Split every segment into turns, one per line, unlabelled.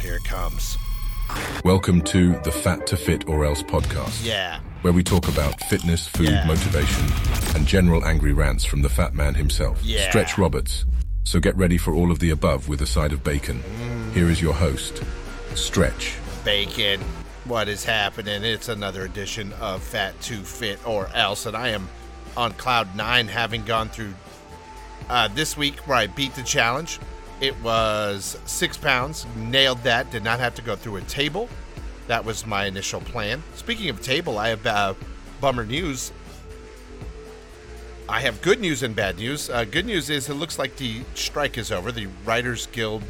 here it comes.
Welcome to the Fat to Fit or Else podcast,
Yeah.
where we talk about fitness, food,
Yeah.
motivation, and general angry rants from the fat man himself,
Yeah.
Stretch Roberts. So get ready for all of the above with a side of bacon. Here is your host, Stretch.
Bacon. What is happening? It's another edition of Fat to Fit or Else, and I am on cloud nine, having gone through uh, this week where I beat the challenge. It was six pounds, nailed that. Did not have to go through a table. That was my initial plan. Speaking of table, I have uh, bummer news. I have good news and bad news. Uh, good news is it looks like the strike is over. The Writers Guild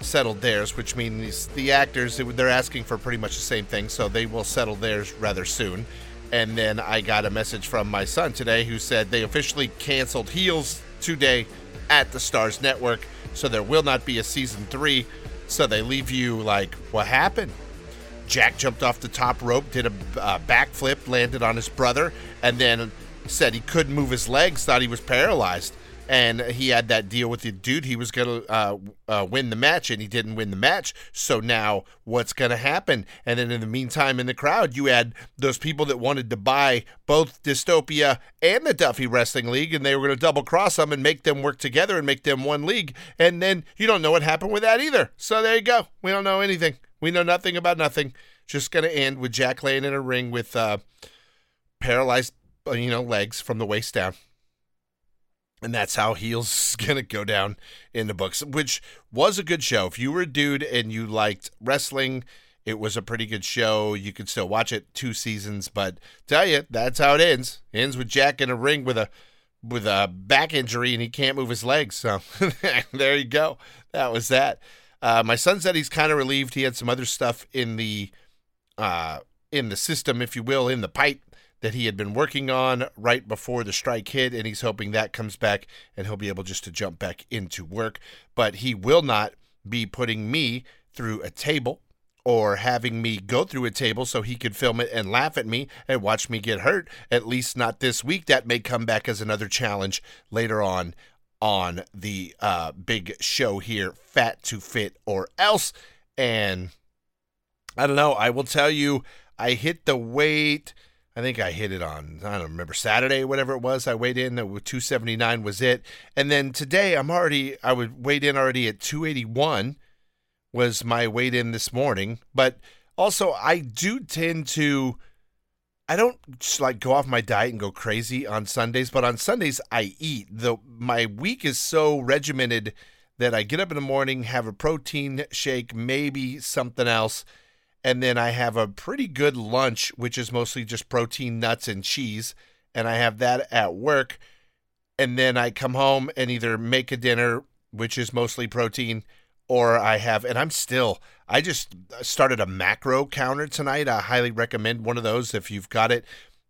settled theirs, which means the actors they're asking for pretty much the same thing, so they will settle theirs rather soon. And then I got a message from my son today who said they officially canceled Heels today at the Starz Network, so there will not be a season three. So they leave you like, what happened? Jack jumped off the top rope, did a uh, backflip, landed on his brother, and then said he couldn't move his legs, thought he was paralyzed. And he had that deal with the dude. He was going to uh, uh, win the match, and he didn't win the match. So now what's going to happen? And then in the meantime, in the crowd, you had those people that wanted to buy both Dystopia and the Duffy Wrestling League, and they were going to double cross them and make them work together and make them one league. And then you don't know what happened with that either. So there you go. We don't know anything. We know nothing about nothing. Just going to end with Jack laying in a ring with uh, paralyzed, uh, you know, legs from the waist down. And that's how Heels to go down in the books, which was a good show. If you were a dude and you liked wrestling, it was a pretty good show. You could still watch it two seasons, but tell you, that's how it ends. ends with Jack in a ring with a with a back injury and he can't move his legs. So there you go. That was that. Uh, my son said he's kind of relieved. He had some other stuff in the uh, in the system, if you will, in the pipe that he had been working on right before the strike hit, and he's hoping that comes back and he'll be able just to jump back into work. But he will not be putting me through a table or having me go through a table so he could film it and laugh at me and watch me get hurt. At least not this week. That may come back as another challenge later on on the uh, big show here, Fat to Fit or Else. And I don't know. I will tell you, I hit the weight. I think I hit it on, I don't remember, Saturday, whatever it was. I weighed in, uh, 279 was it. And then today, I'm already, I would weighed in already at 281 was my weight in this morning. But also, I do tend to, I don't just like go off my diet and go crazy on Sundays, but on Sundays, I eat. The, my week is so regimented that I get up in the morning, have a protein shake, maybe something else and then I have a pretty good lunch, which is mostly just protein, nuts, and cheese, and I have that at work. And then I come home and either make a dinner, which is mostly protein, or I have, and I'm still, I just started a macro counter tonight. I highly recommend one of those if you've got it,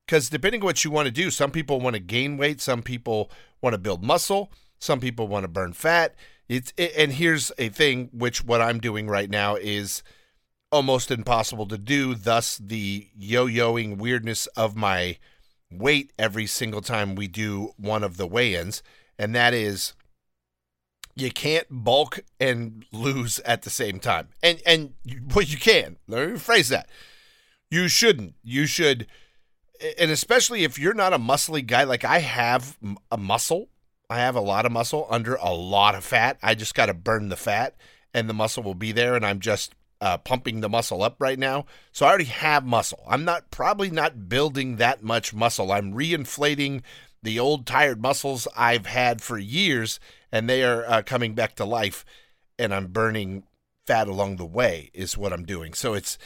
because depending on what you want to do, some people want to gain weight, some people want to build muscle, some people want to burn fat. It's, and here's a thing, which what I'm doing right now is almost impossible to do, thus the yo yoing weirdness of my weight every single time we do one of the weigh ins. And that is you can't bulk and lose at the same time. And and well you can. Let me rephrase that. You shouldn't. You should and especially if you're not a muscly guy like I have a muscle. I have a lot of muscle under a lot of fat. I just got to burn the fat and the muscle will be there and I'm just uh, pumping the muscle up right now. So I already have muscle. I'm not probably not building that much muscle. I'm reinflating the old tired muscles I've had for years, and they are uh, coming back to life. And I'm burning fat along the way is what I'm doing. So it's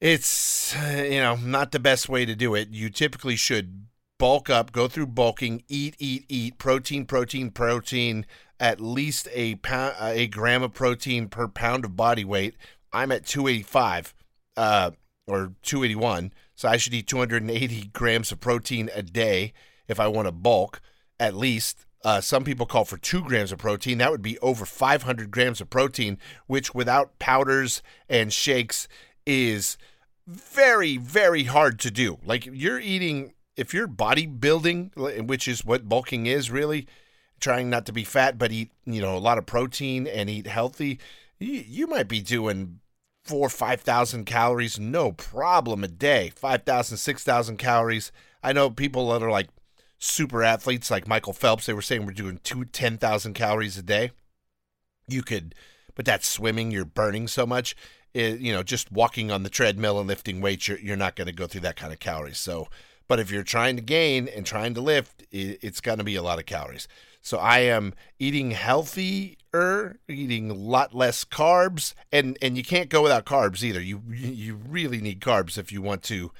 it's you know not the best way to do it. You typically should bulk up, go through bulking, eat, eat, eat, protein, protein, protein at least a pound, a gram of protein per pound of body weight. I'm at 285 uh, or 281, so I should eat 280 grams of protein a day if I want to bulk at least. Uh, some people call for two grams of protein. That would be over 500 grams of protein, which without powders and shakes is very, very hard to do. Like you're eating, if you're bodybuilding, which is what bulking is really, trying not to be fat, but eat, you know, a lot of protein and eat healthy, you, you might be doing four, 5,000 calories, no problem a day. 5,000, 6,000 calories. I know people that are like super athletes like Michael Phelps, they were saying we're doing two, 10,000 calories a day. You could, but that's swimming, you're burning so much. It, you know, just walking on the treadmill and lifting weights, you're, you're not going to go through that kind of calories. So, but if you're trying to gain and trying to lift, it, it's going to be a lot of calories. So I am eating healthier, eating a lot less carbs, and and you can't go without carbs either. You you really need carbs if you want to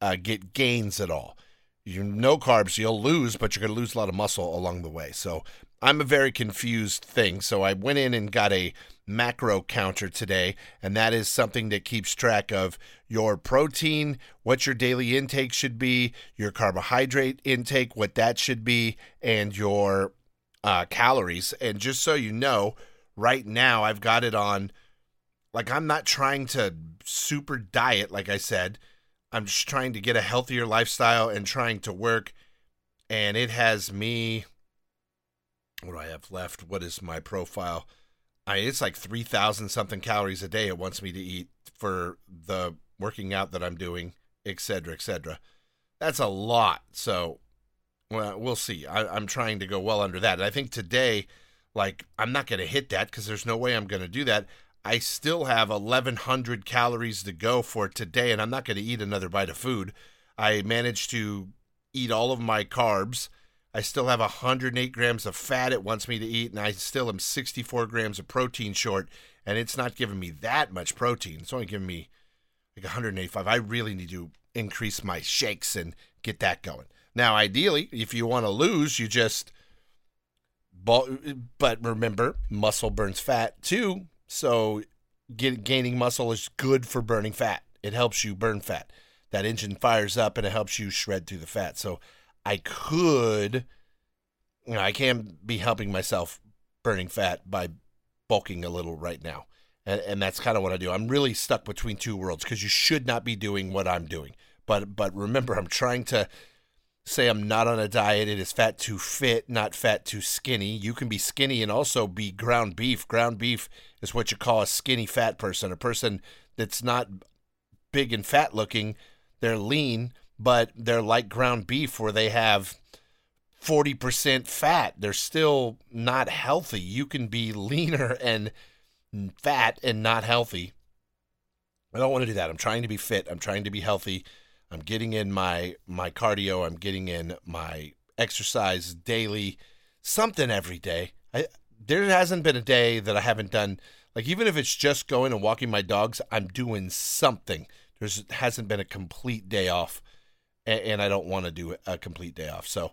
uh, get gains at all. You no carbs, you'll lose, but you're going to lose a lot of muscle along the way. So I'm a very confused thing. So I went in and got a macro counter today, and that is something that keeps track of your protein, what your daily intake should be, your carbohydrate intake, what that should be, and your uh, calories. And just so you know, right now I've got it on. Like I'm not trying to super diet, like I said. I'm just trying to get a healthier lifestyle and trying to work. And it has me. What do I have left? What is my profile? I it's like three thousand something calories a day. It wants me to eat for the working out that I'm doing, etc., etc. That's a lot. So well, we'll see. I, am trying to go well under that. And I think today, like, I'm not going to hit that because there's no way I'm going to do that. I still have 1,100 calories to go for today, and I'm not going to eat another bite of food. I managed to eat all of my carbs. I still have 108 grams of fat it wants me to eat, and I still am 64 grams of protein short, and it's not giving me that much protein. It's only giving me like 185. I really need to increase my shakes and get that going. Now, ideally, if you want to lose, you just. But remember, muscle burns fat too. So get, gaining muscle is good for burning fat. It helps you burn fat. That engine fires up and it helps you shred through the fat. So I could, you know, I can be helping myself burning fat by bulking a little right now. And, and that's kind of what I do. I'm really stuck between two worlds because you should not be doing what I'm doing. But but remember, I'm trying to say I'm not on a diet. It is fat to fit, not fat to skinny. You can be skinny and also be ground beef. Ground beef is what you call a skinny fat person, a person that's not big and fat looking. They're lean, but they're like ground beef where they have 40% fat. They're still not healthy. You can be leaner and fat and not healthy. I don't want to do that. I'm trying to be fit. I'm trying to be healthy. I'm getting in my my cardio. I'm getting in my exercise daily, something every day. I there hasn't been a day that I haven't done. Like even if it's just going and walking my dogs, I'm doing something. There hasn't been a complete day off, and, and I don't want to do a complete day off. So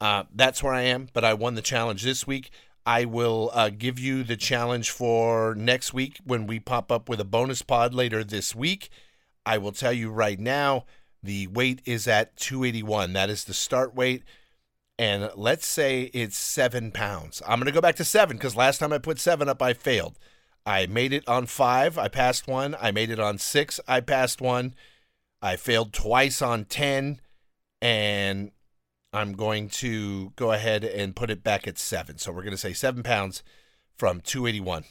uh, that's where I am. But I won the challenge this week. I will uh, give you the challenge for next week when we pop up with a bonus pod later this week. I will tell you right now the weight is at 281. That is the start weight. And let's say it's seven pounds. I'm going to go back to seven because last time I put seven up, I failed. I made it on five. I passed one. I made it on six. I passed one. I failed twice on 10. And I'm going to go ahead and put it back at seven. So we're going to say seven pounds from 281.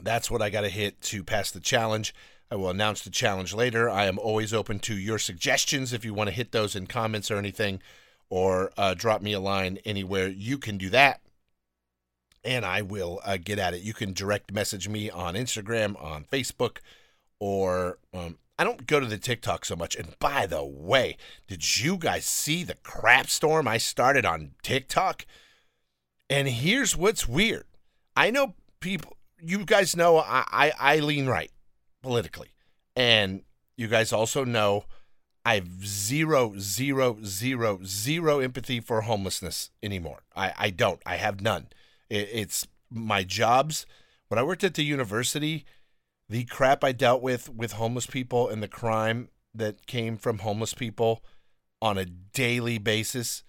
That's what I got to hit to pass the challenge. I will announce the challenge later. I am always open to your suggestions if you want to hit those in comments or anything, or uh, drop me a line anywhere. You can do that, and I will uh, get at it. You can direct message me on Instagram, on Facebook, or um, I don't go to the TikTok so much. And by the way, did you guys see the crap storm I started on TikTok? And here's what's weird. I know people, you guys know I, I, I lean right politically. And you guys also know I have zero, zero, zero, zero empathy for homelessness anymore. I, I don't. I have none. It, it's my jobs. When I worked at the university, the crap I dealt with with homeless people and the crime that came from homeless people on a daily basis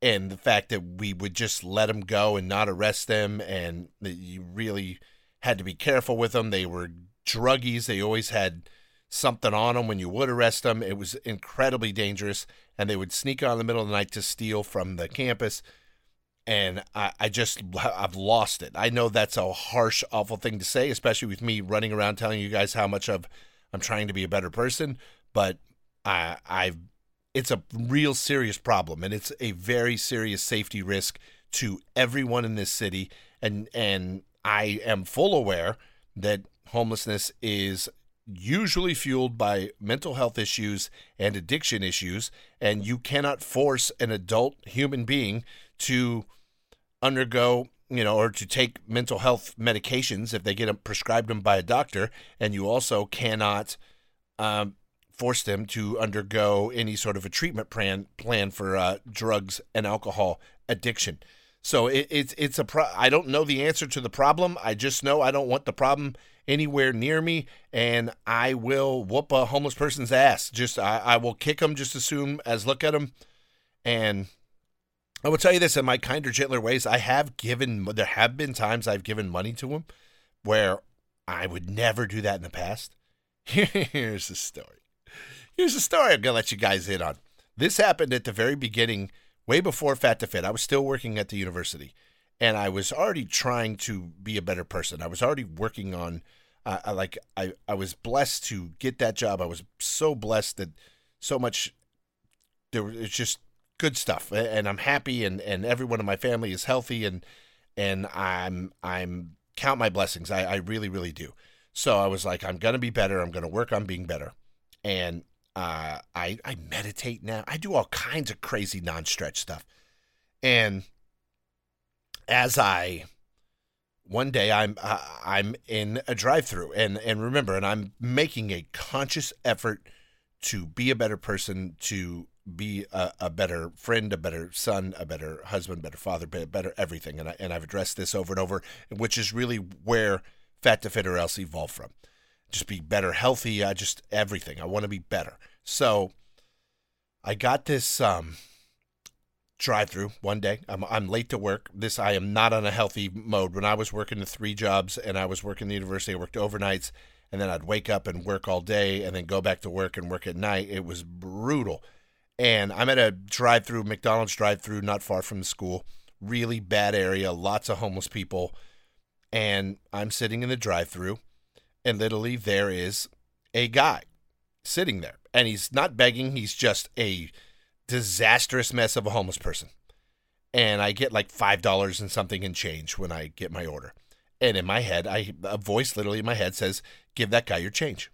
and the fact that we would just let them go and not arrest them and that you really had to be careful with them. They were druggies. They always had something on them when you would arrest them. It was incredibly dangerous, and they would sneak out in the middle of the night to steal from the campus. and I, I just I've lost it. I know that's a harsh, awful thing to say, especially with me running around telling you guys how much of I'm trying to be a better person, but I I've it's a real serious problem and it's a very serious safety risk to everyone in this city and and I am full aware that homelessness is usually fueled by mental health issues and addiction issues and you cannot force an adult human being to undergo you know or to take mental health medications if they get them prescribed them by a doctor and you also cannot um, force them to undergo any sort of a treatment plan plan for uh, drugs and alcohol addiction. So it, it's it's a pro- I don't know the answer to the problem. I just know I don't want the problem anywhere near me, and I will whoop a homeless person's ass. Just I, I will kick them just as soon as look at them. And I will tell you this in my kinder, gentler ways. I have given. There have been times I've given money to them where I would never do that in the past. Here's the story. Here's the story I'm gonna let you guys in on. This happened at the very beginning, way before Fat to Fit. I was still working at the university, and I was already trying to be a better person. I was already working on uh, I like I I was blessed to get that job. I was so blessed that so much there was just good stuff, and I'm happy, and and everyone in my family is healthy, and and I'm I'm count my blessings. I I really really do. So I was like, I'm gonna be better. I'm gonna work on being better, and uh, I I meditate now. I do all kinds of crazy non-stretch stuff, and as I one day I'm uh, I'm in a drive-through and and remember and I'm making a conscious effort to be a better person to be a, a, better friend, a better son, a better husband, better father, better everything. And I and I've addressed this over and over, which is really where Fat to Fit or else evolved from. Just be better, healthy. I just everything. I want to be better. So I got this um, drive through one day. I'm, I'm late to work. This I am not on a healthy mode. When I was working the three jobs and I was working the university, I worked overnights and then I'd wake up and work all day and then go back to work and work at night. It was brutal. And I'm at a drive through, McDonald's drive through, not far from the school. Really bad area, lots of homeless people. And I'm sitting in the drive through, and literally there is a guy sitting there. And he's not begging, he's just a disastrous mess of a homeless person. And I get like $5 and something in change when I get my order. And in my head, I a voice literally in my head says, "Give that guy your change."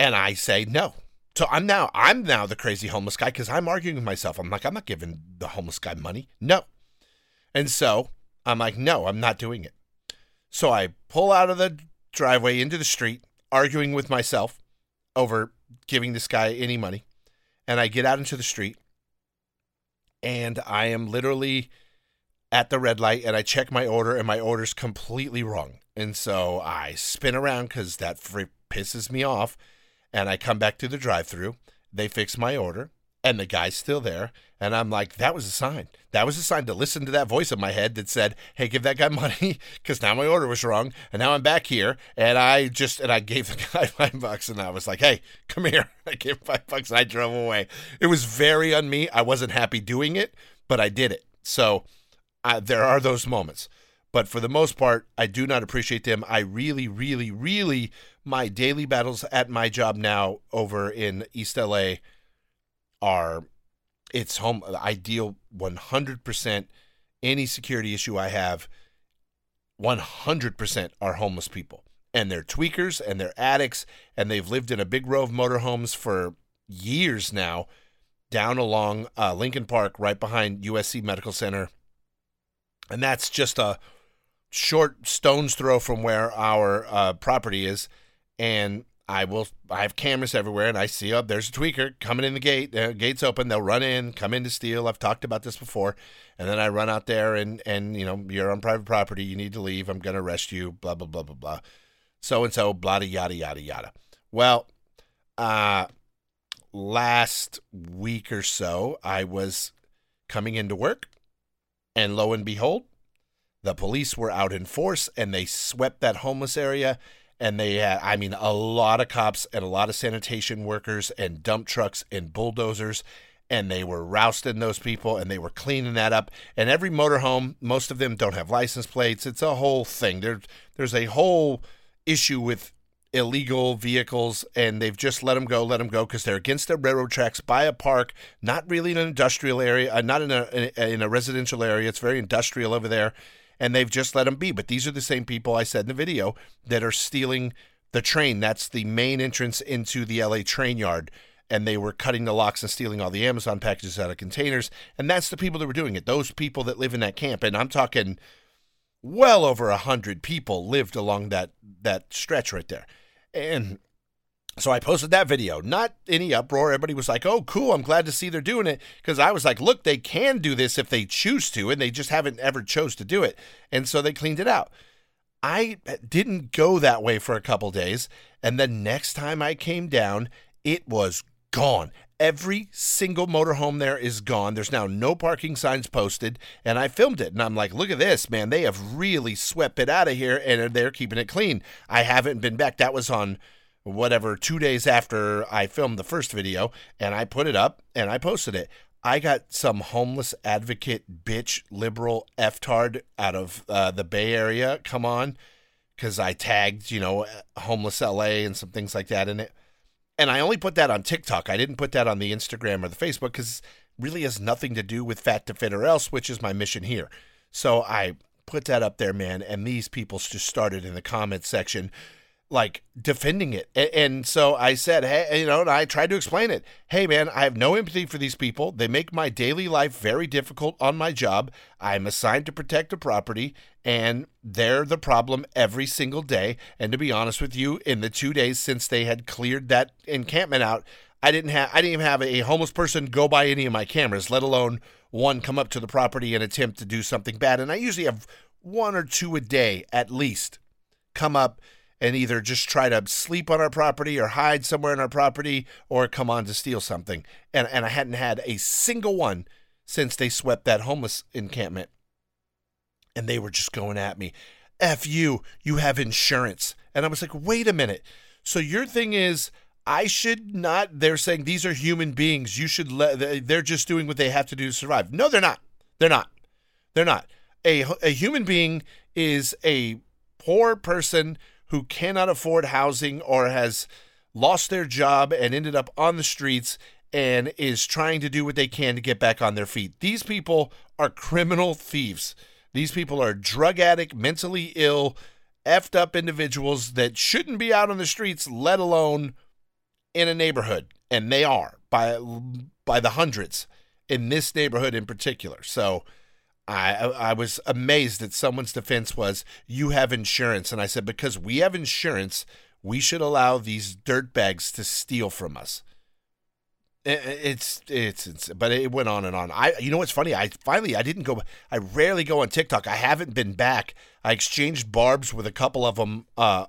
And I say, "No." So I'm now I'm now the crazy homeless guy because I'm arguing with myself. I'm like, I'm not giving the homeless guy money. No. And so I'm like, no, I'm not doing it. So I pull out of the driveway into the street, arguing with myself over giving this guy any money and I get out into the street and I am literally at the red light and I check my order and my order's completely wrong. And so I spin around because that pisses me off and I come back to the drive through. They fix my order and the guy's still there. And I'm like, that was a sign. That was a sign to listen to that voice in my head that said, hey, give that guy money because now my order was wrong. And now I'm back here. And I just, and I gave the guy five bucks and I was like, hey, come here. I gave five bucks and I drove away. It was very on me. I wasn't happy doing it, but I did it. So uh, there are those moments. But for the most part, I do not appreciate them. I really, really, really, my daily battles at my job now over in East LA are it's home ideal 100% any security issue I have 100% are homeless people. And they're tweakers and they're addicts and they've lived in a big row of motorhomes for years now down along uh, Lincoln Park right behind USC Medical Center. And that's just a short stone's throw from where our uh, property is. And I will. I have cameras everywhere, and I see up oh, there's a tweaker coming in the gate. Uh, gates open. They'll run in, come in to steal. I've talked about this before, and then I run out there, and and you know you're on private property. You need to leave. I'm to arrest you. Blah blah blah blah blah. So and so. Blah yada yada yada. Well, uh, last week or so, I was coming into work, and lo and behold, the police were out in force, and they swept that homeless area and they had i mean a lot of cops and a lot of sanitation workers and dump trucks and bulldozers and they were rousting those people and they were cleaning that up. And every motorhome, most of them don't have license plates. It's a whole thing. There, there's a whole issue with illegal vehicles and they've just let them go, let them go because they're against the railroad tracks by a park, not really an industrial area, uh, not in a in a residential area. It's very industrial over there, and they've just let them be. But these are the same people I said in the video that are stealing the train. That's the main entrance into the LA train yard. And they were cutting the locks and stealing all the Amazon packages out of containers. And that's the people that were doing it. Those people that live in that camp. And I'm talking well over a hundred people lived along that that stretch right there. And so I posted that video. Not any uproar. Everybody was like, "Oh, cool! I'm glad to see they're doing it." Because I was like, "Look, they can do this if they choose to, and they just haven't ever chose to do it." And so they cleaned it out. I didn't go that way for a couple days, and the next time I came down, it was gone. Every single motorhome there is gone. There's now no parking signs posted, and I filmed it. And I'm like, look at this, man. They have really swept it out of here, and they're keeping it clean. I haven't been back. That was on whatever, two days after I filmed the first video, and I put it up and I posted it. I got some homeless advocate bitch liberal f-tard out of uh, the Bay Area. Come on, because I tagged you know homeless LA and some things like that in it and I only put that on TikTok. I didn't put that on the Instagram or the Facebook because really has nothing to do with Fat to Fit or else, which is my mission here. So I put that up there, man, and these people just started in the comment section like defending it. And, so I said, hey, you know, and I tried to explain it. Hey, man, I have no empathy for these people. They make my daily life very difficult on my job. I'm assigned to protect a property, and they're the problem every single day. And to be honest with you, in the two days since they had cleared that encampment out, I didn't have I didn't even have a homeless person go by any of my cameras, let alone one come up to the property and attempt to do something bad. And I usually have one or two a day at least come up and either just try to sleep on our property or hide somewhere in our property or come on to steal something. And and I hadn't had a single one since they swept that homeless encampment. And they were just going at me. F you, you have insurance. And I was like, wait a minute. So your thing is I should not they're saying these are human beings. You should let they're just doing what they have to do to survive. No, they're not. They're not. They're not. A a human being is a poor person who cannot afford housing or has lost their job and ended up on the streets and is trying to do what they can to get back on their feet. These people are criminal thieves. These people are drug addict, mentally ill, effed up individuals that shouldn't be out on the streets, let alone in a neighborhood. And they are by by the hundreds in this neighborhood in particular. So I I was amazed that someone's defense was you have insurance, and I said because we have insurance, we should allow these dirtbags to steal from us. It's, it's it's but it went on and on. I you know what's funny? I finally I didn't go. I rarely go on TikTok. I haven't been back. I exchanged barbs with a couple of them uh,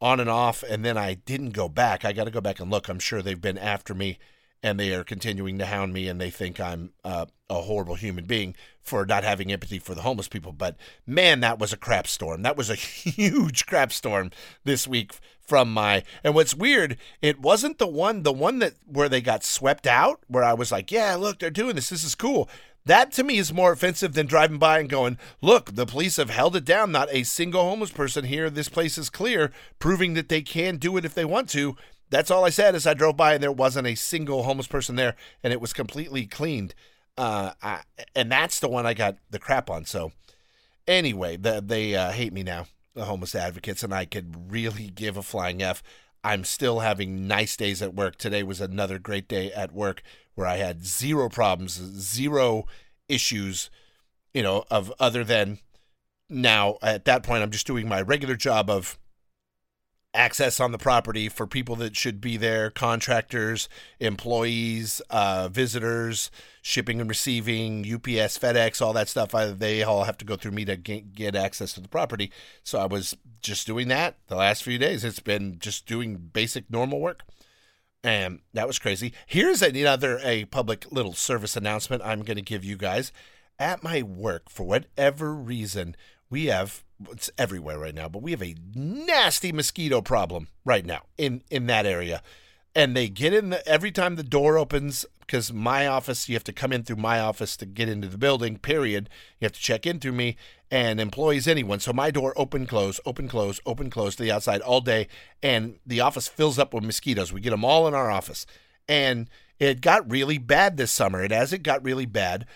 on and off, and then I didn't go back. I got to go back and look. I'm sure they've been after me and they are continuing to hound me and they think I'm uh, a horrible human being for not having empathy for the homeless people. But man, that was a crap storm. That was a huge crap storm this week from my. And what's weird, it wasn't the one, the one that where they got swept out, where I was like, yeah, look, they're doing this. This is cool. That to me is more offensive than driving by and going, look, the police have held it down. Not a single homeless person here. This place is clear, proving that they can do it if they want to. That's all I said as I drove by and there wasn't a single homeless person there and it was completely cleaned. Uh, I, and that's the one I got the crap on. So anyway, the, they uh, hate me now, the homeless advocates, and I could really give a flying F. I'm still having nice days at work. Today was another great day at work where I had zero problems, zero issues, you know, of other than now at that point I'm just doing my regular job of access on the property for people that should be there contractors employees uh, visitors shipping and receiving ups fedex all that stuff. I, they all have to go through me to get, get access to the property. So i was just doing that the last few days. It's been just doing basic normal work. And that was crazy. Here's another a public little service announcement i'm going to give you guys. At my work for whatever reason we have it's everywhere right now, but we have a nasty mosquito problem right now in in that area. And they get in the, every time the door opens because my office, you have to come in through my office to get into the building, period. You have to check in through me and employees, anyone. So my door open, close, open, close, open, close to the outside all day. And the office fills up with mosquitoes. We get them all in our office. And it got really bad this summer. And as it got really bad,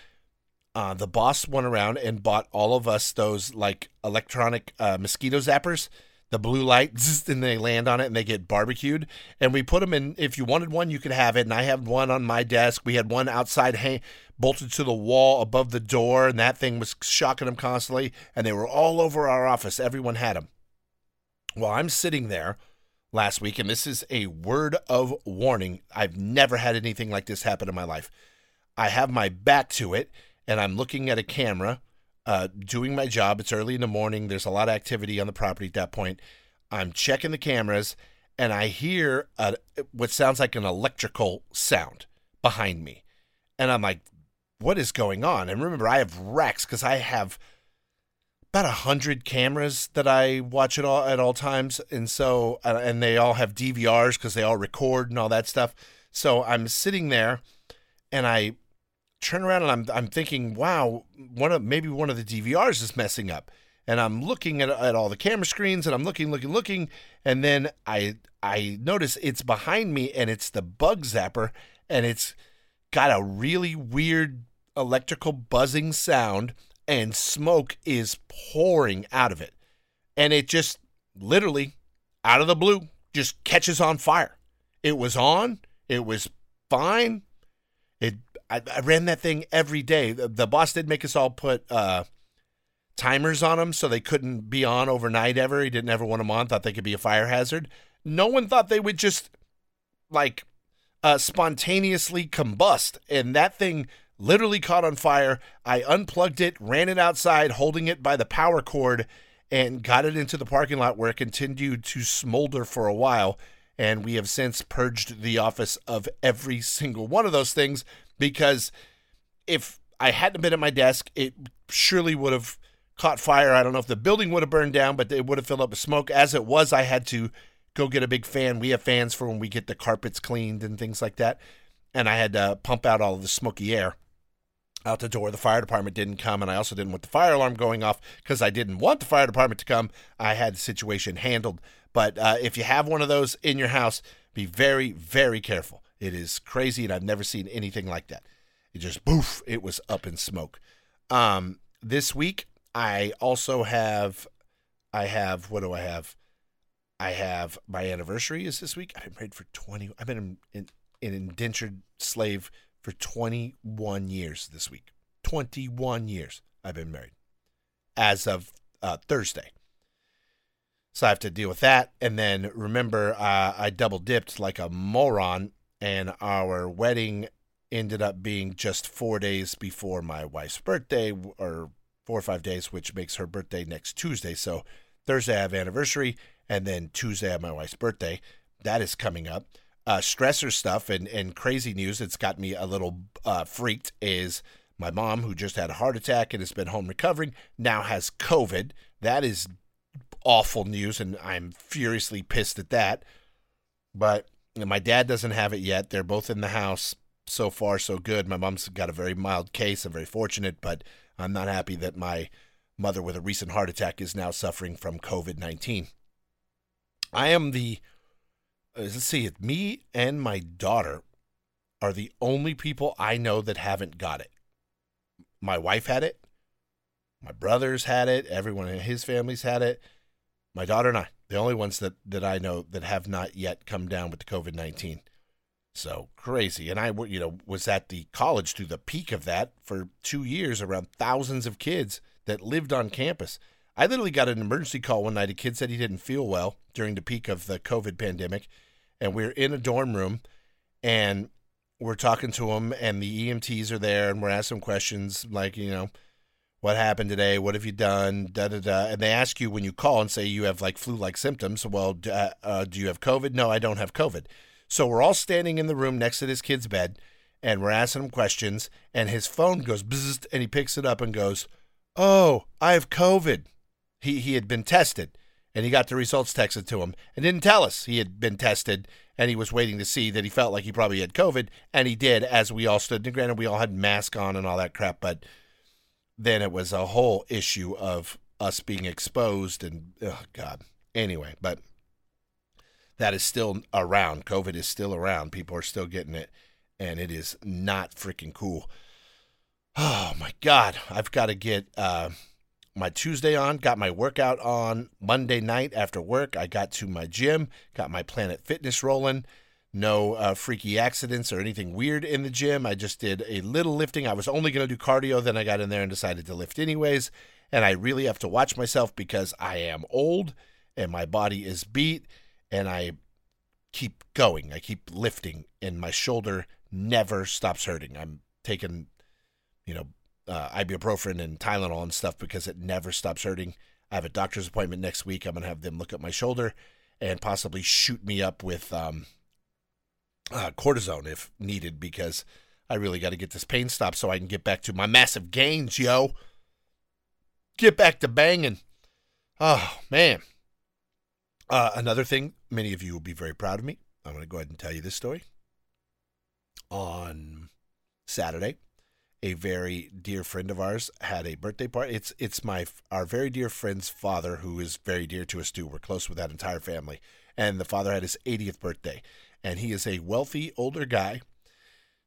uh, the boss went around and bought all of us those like electronic uh, mosquito zappers the blue light, and they land on it and they get barbecued. And we put them in. If you wanted one, you could have it. And I had one on my desk. We had one outside, hang, bolted to the wall above the door, and that thing was shocking them constantly. And they were all over our office. Everyone had them. Well, I'm sitting there last week, and this is a word of warning. I've never had anything like this happen in my life. I have my back to it, and I'm looking at a camera uh, doing my job. It's early in the morning. There's a lot of activity on the property at that point. I'm checking the cameras and I hear a, what sounds like an electrical sound behind me. And I'm like, what is going on? And remember, I have racks because I have about a hundred cameras that I watch at all at all times, and so uh, and they all have DVRs because they all record and all that stuff. So I'm sitting there, and I turn around and I'm I'm thinking, wow, one of maybe one of the DVRs is messing up. And I'm looking at, at all the camera screens and I'm looking, looking, looking, and then I I notice it's behind me and it's the bug zapper and it's got a really weird electrical buzzing sound and smoke is pouring out of it. And it just literally out of the blue just catches on fire. It was on, it was fine, it I, I ran that thing every day. The, the, boss did make us all put uh, timers on them so they couldn't be on overnight ever. He didn't ever want them on. Thought they could be a fire hazard. No one thought they would just like uh, spontaneously combust, and that thing literally caught on fire. I unplugged it, ran it outside, holding it by the power cord, and got it into the parking lot where it continued to smolder for a while. And we have since purged the office of every single one of those things because if I hadn't been at my desk, it surely would have caught fire. I don't know if the building would have burned down, but it would have filled up with smoke. As it was, I had to go get a big fan. We have fans for when we get the carpets cleaned and things like that. And I had to pump out all of the smoky air out the door. The fire department didn't come, and I also didn't want the fire alarm going off because I didn't want the fire department to come. I had the situation handled. But uh, if you have one of those in your house, be very, very careful. It is crazy, and I've never seen anything like that. It just boof, it was up in smoke. Um, this week, I also have, I have, what do I have? I have my anniversary is this week. I've been married for 20, I've been an, an indentured slave for 21 years this week. 21 years I've been married as of uh, Thursday. So I have to deal with that. And then remember, uh, I double dipped like a moron and our wedding ended up being just four days before my wife's birthday, or four or five days, which makes her birthday next Tuesday. So Thursday I have anniversary, and then Tuesday I have my wife's birthday. That is coming up. Uh, stressor stuff and, and crazy news that's got me a little uh, freaked is my mom, who just had a heart attack and has been home recovering, now has COVID. That is awful news, and I'm furiously pissed at that. But and my dad doesn't have it yet. They're both in the house. So far, so good. My mom's got a very mild case. I'm very fortunate, but I'm not happy that my mother with a recent heart attack is now suffering from COVID 19. I am the, uh, let's see, me and my daughter are the only people I know that haven't got it. My wife had it. My brothers had it. Everyone in his family's had it. My daughter and I the only ones that that I know that have not yet come down with the COVID nineteen. So crazy, and I you know was at the college through the peak of that for two years, around thousands of kids that lived on campus. I literally got an emergency call one night. A kid said he didn't feel well during the peak of the COVID pandemic, and we we're in a dorm room, and we're talking to him, and the EMTs are there, and we're asking questions like you know what happened today? What have you done? Da da da. And they ask you when you call and say you have like flu-like symptoms. Well, uh, uh, do you have COVID? No, I don't have COVID. So we're all standing in the room next to this kid's bed, and we're asking him questions. And his phone goes bzzzt, and he picks it up and goes, "Oh, I have COVID." He he had been tested, and he got the results texted to him, and didn't tell us he had been tested. and he was waiting to see that he felt like he probably had COVID, and he did as we all stood. And granted, we all had masks on and all that crap, but then it was a whole issue of us being exposed and oh god. Anyway, but that is still around. COVID is still around. People are still getting it, and it is not freaking cool. Oh my god, I've got to get uh, my Tuesday on. Got my workout on Monday night after work. I got to my gym. Got my Planet Fitness rolling. No uh, freaky accidents or anything weird in the gym. I just did a little lifting. I was only going to do cardio, then I got in there and decided to lift anyways. And I really have to watch myself because I am old and my body is beat and I keep going. I keep lifting, and my shoulder never stops hurting. I'm taking, you know, uh, ibuprofen and Tylenol and stuff because it never stops hurting. I have a doctor's appointment next week. I'm gonna have them look at my shoulder and possibly shoot me up with um, uh, cortisone if needed because I really got to get this pain stopped so I can get back to my massive gains, yo. Get back to banging. Oh man. Uh, another thing, many of you will be very proud of me. I'm going to go ahead and tell you this story. On Saturday, a very dear friend of ours had a birthday party. It's it's my our very dear friend's father, who is very dear to us too. We're close with that entire family, and the father had his 80th birthday, and he is a wealthy older guy.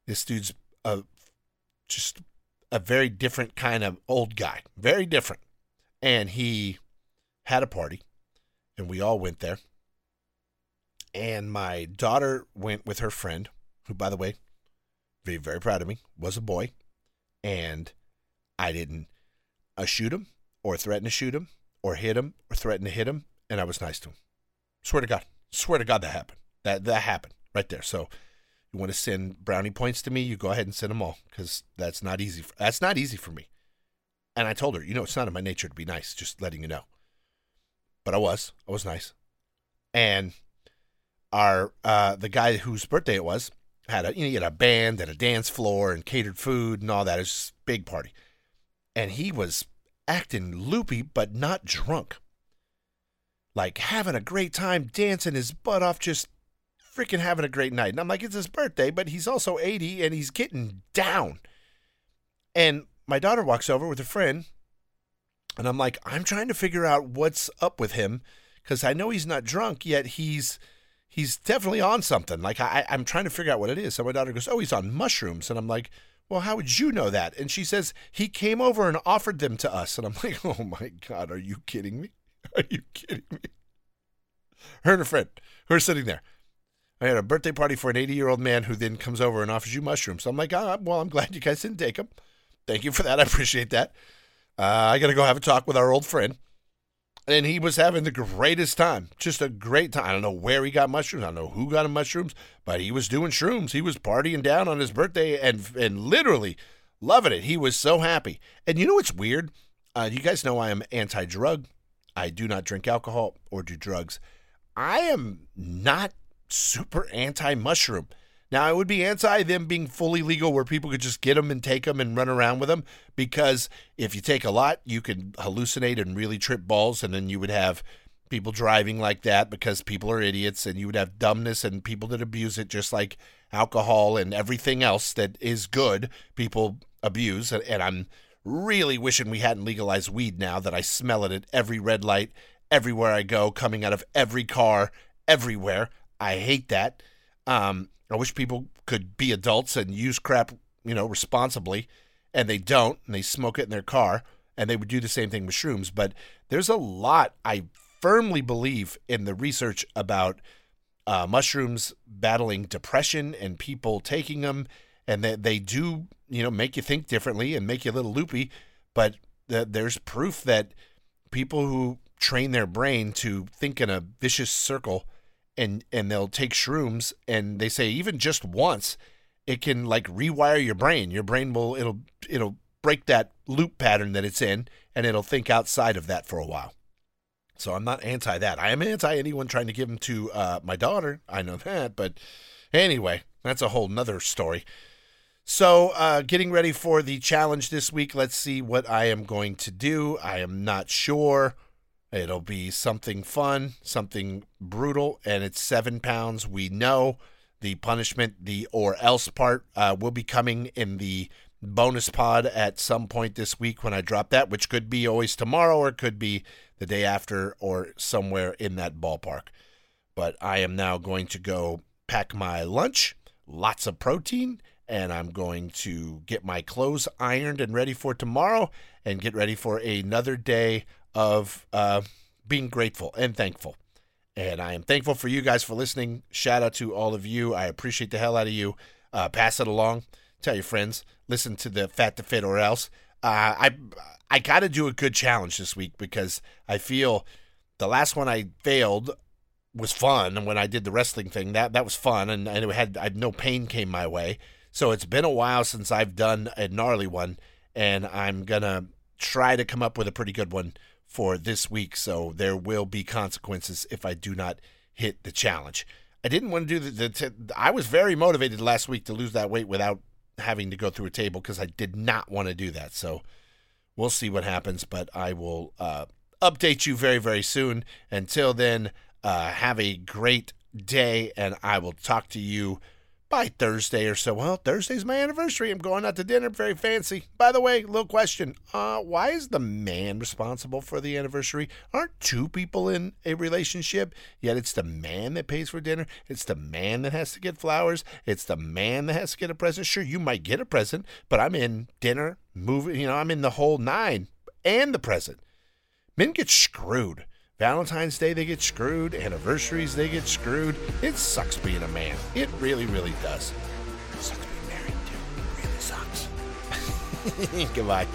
This dude's a just a very different kind of old guy, very different, and he had a party and we all went there. And my daughter went with her friend, who, by the way, very, very proud of me, was a boy. And I didn't uh, shoot him or threaten to shoot him or hit him or threaten to hit him. And I was nice to him. Swear to God. Swear to God that happened. That, that happened right there. So you want to send brownie points to me, you go ahead and send them all because that's not easy. For, that's not easy for me. And I told her, you know, it's not in my nature to be nice, just letting you know but I was. I was nice. And our uh, the guy whose birthday it was had a you know, he had a band and a dance floor and catered food and all that. It was a big party. And he was acting loopy but not drunk. Like having a great time dancing his butt off, just freaking having a great night. And I'm like, it's his birthday, but he's also 80 and he's getting down. And my daughter walks over with a friend and I'm like, I'm trying to figure out what's up with him because I know he's not drunk yet. He's he's definitely on something. Like I, I'm trying to figure out what it is. So my daughter goes, "Oh, he's on mushrooms," and I'm like, "Well, how would you know that?" And she says he came over and offered them to us, and I'm like, "Oh my god, are you kidding me? Are you kidding me?" Her and a friend who are sitting there. I had a birthday party for an 80 year old man who then comes over and offers you mushrooms. So I'm like, oh, well, I'm glad you guys didn't take them. Thank you for that. I appreciate that. Uh, I got to go have a talk with our old friend. And he was having the greatest time. Just a great time. I don't know where he got mushrooms. I don't know who got him mushrooms, but he was doing shrooms. He was partying down on his birthday and and literally loving it. He was so happy. And you know what's weird? Uh, you guys know I am anti drug. I do not drink alcohol or do drugs. I am not super anti mushroom. Now, I would be anti them being fully legal where people could just get them and take them and run around with them because if you take a lot, you can hallucinate and really trip balls, and then you would have people driving like that because people are idiots, and you would have dumbness and people that abuse it just like alcohol and everything else that is good, people abuse. And I'm really wishing we hadn't legalized weed now that I smell it at every red light, everywhere I go, coming out of every car, everywhere. I hate that. Um, I wish people could be adults and use crap, you know, responsibly, and they don't, and they smoke it in their car, and they would do the same thing with shrooms. But there's a lot, I firmly believe, in the research about uh, mushrooms battling depression and people taking them, and that they do, you know, make you think differently and make you a little loopy. But th- there's proof that people who train their brain to think in a vicious circle and and they'll take shrooms and they say even just once it can like rewire your brain. Your brain will it'll it'll break that loop pattern that it's in and it'll think outside of that for a while. So i'm not anti that. I am anti anyone trying to give them to uh, my daughter. I know that but anyway that's a whole nother story. So uh, getting ready for the challenge this week let's see what i am going to do. I am not sure It'll be something fun, something brutal, and it's seven pounds. We know the punishment, the or else part, uh, will be coming in the bonus pod at some point this week when I drop that, which could be always tomorrow or could be the day after or somewhere in that ballpark. But I am now going to go pack my lunch, lots of protein, and I'm going to get my clothes ironed and ready for tomorrow and get ready for another day of uh, being grateful and thankful. And I am thankful for you guys for listening. Shout out to all of you. I appreciate the hell out of you. Uh, pass it along. Tell your friends. Listen to the Fat to Fit or else. Uh, I I got to do a good challenge this week because I feel the last one I failed was fun, and when I did the wrestling thing, that that was fun, and, and it had I, no pain came my way. So it's been a while since I've done a gnarly one, and I'm gonna try to come up with a pretty good one for this week. So there will be consequences if I do not hit the challenge. I didn't want to do the. the I was very motivated last week to lose that weight without having to go through a table because I did not want to do that. So we'll see what happens, but I will uh, update you very, very soon. Until then, uh, have a great day, and I will talk to you by Thursday or so. Well, Thursday's my anniversary. I'm going out to dinner. Very fancy. By the way, little question. Uh, why is the man responsible for the anniversary? Aren't two people in a relationship? Yet it's the man that pays for dinner. It's the man that has to get flowers. It's the man that has to get a present. Sure, you might get a present, but I'm in dinner, movie, you know, I'm in the whole nine and the present. Men get screwed. Valentine's Day, they get screwed. Anniversaries, they get screwed. It sucks being a man. It really, really does. It sucks being married, too. It really sucks. Goodbye.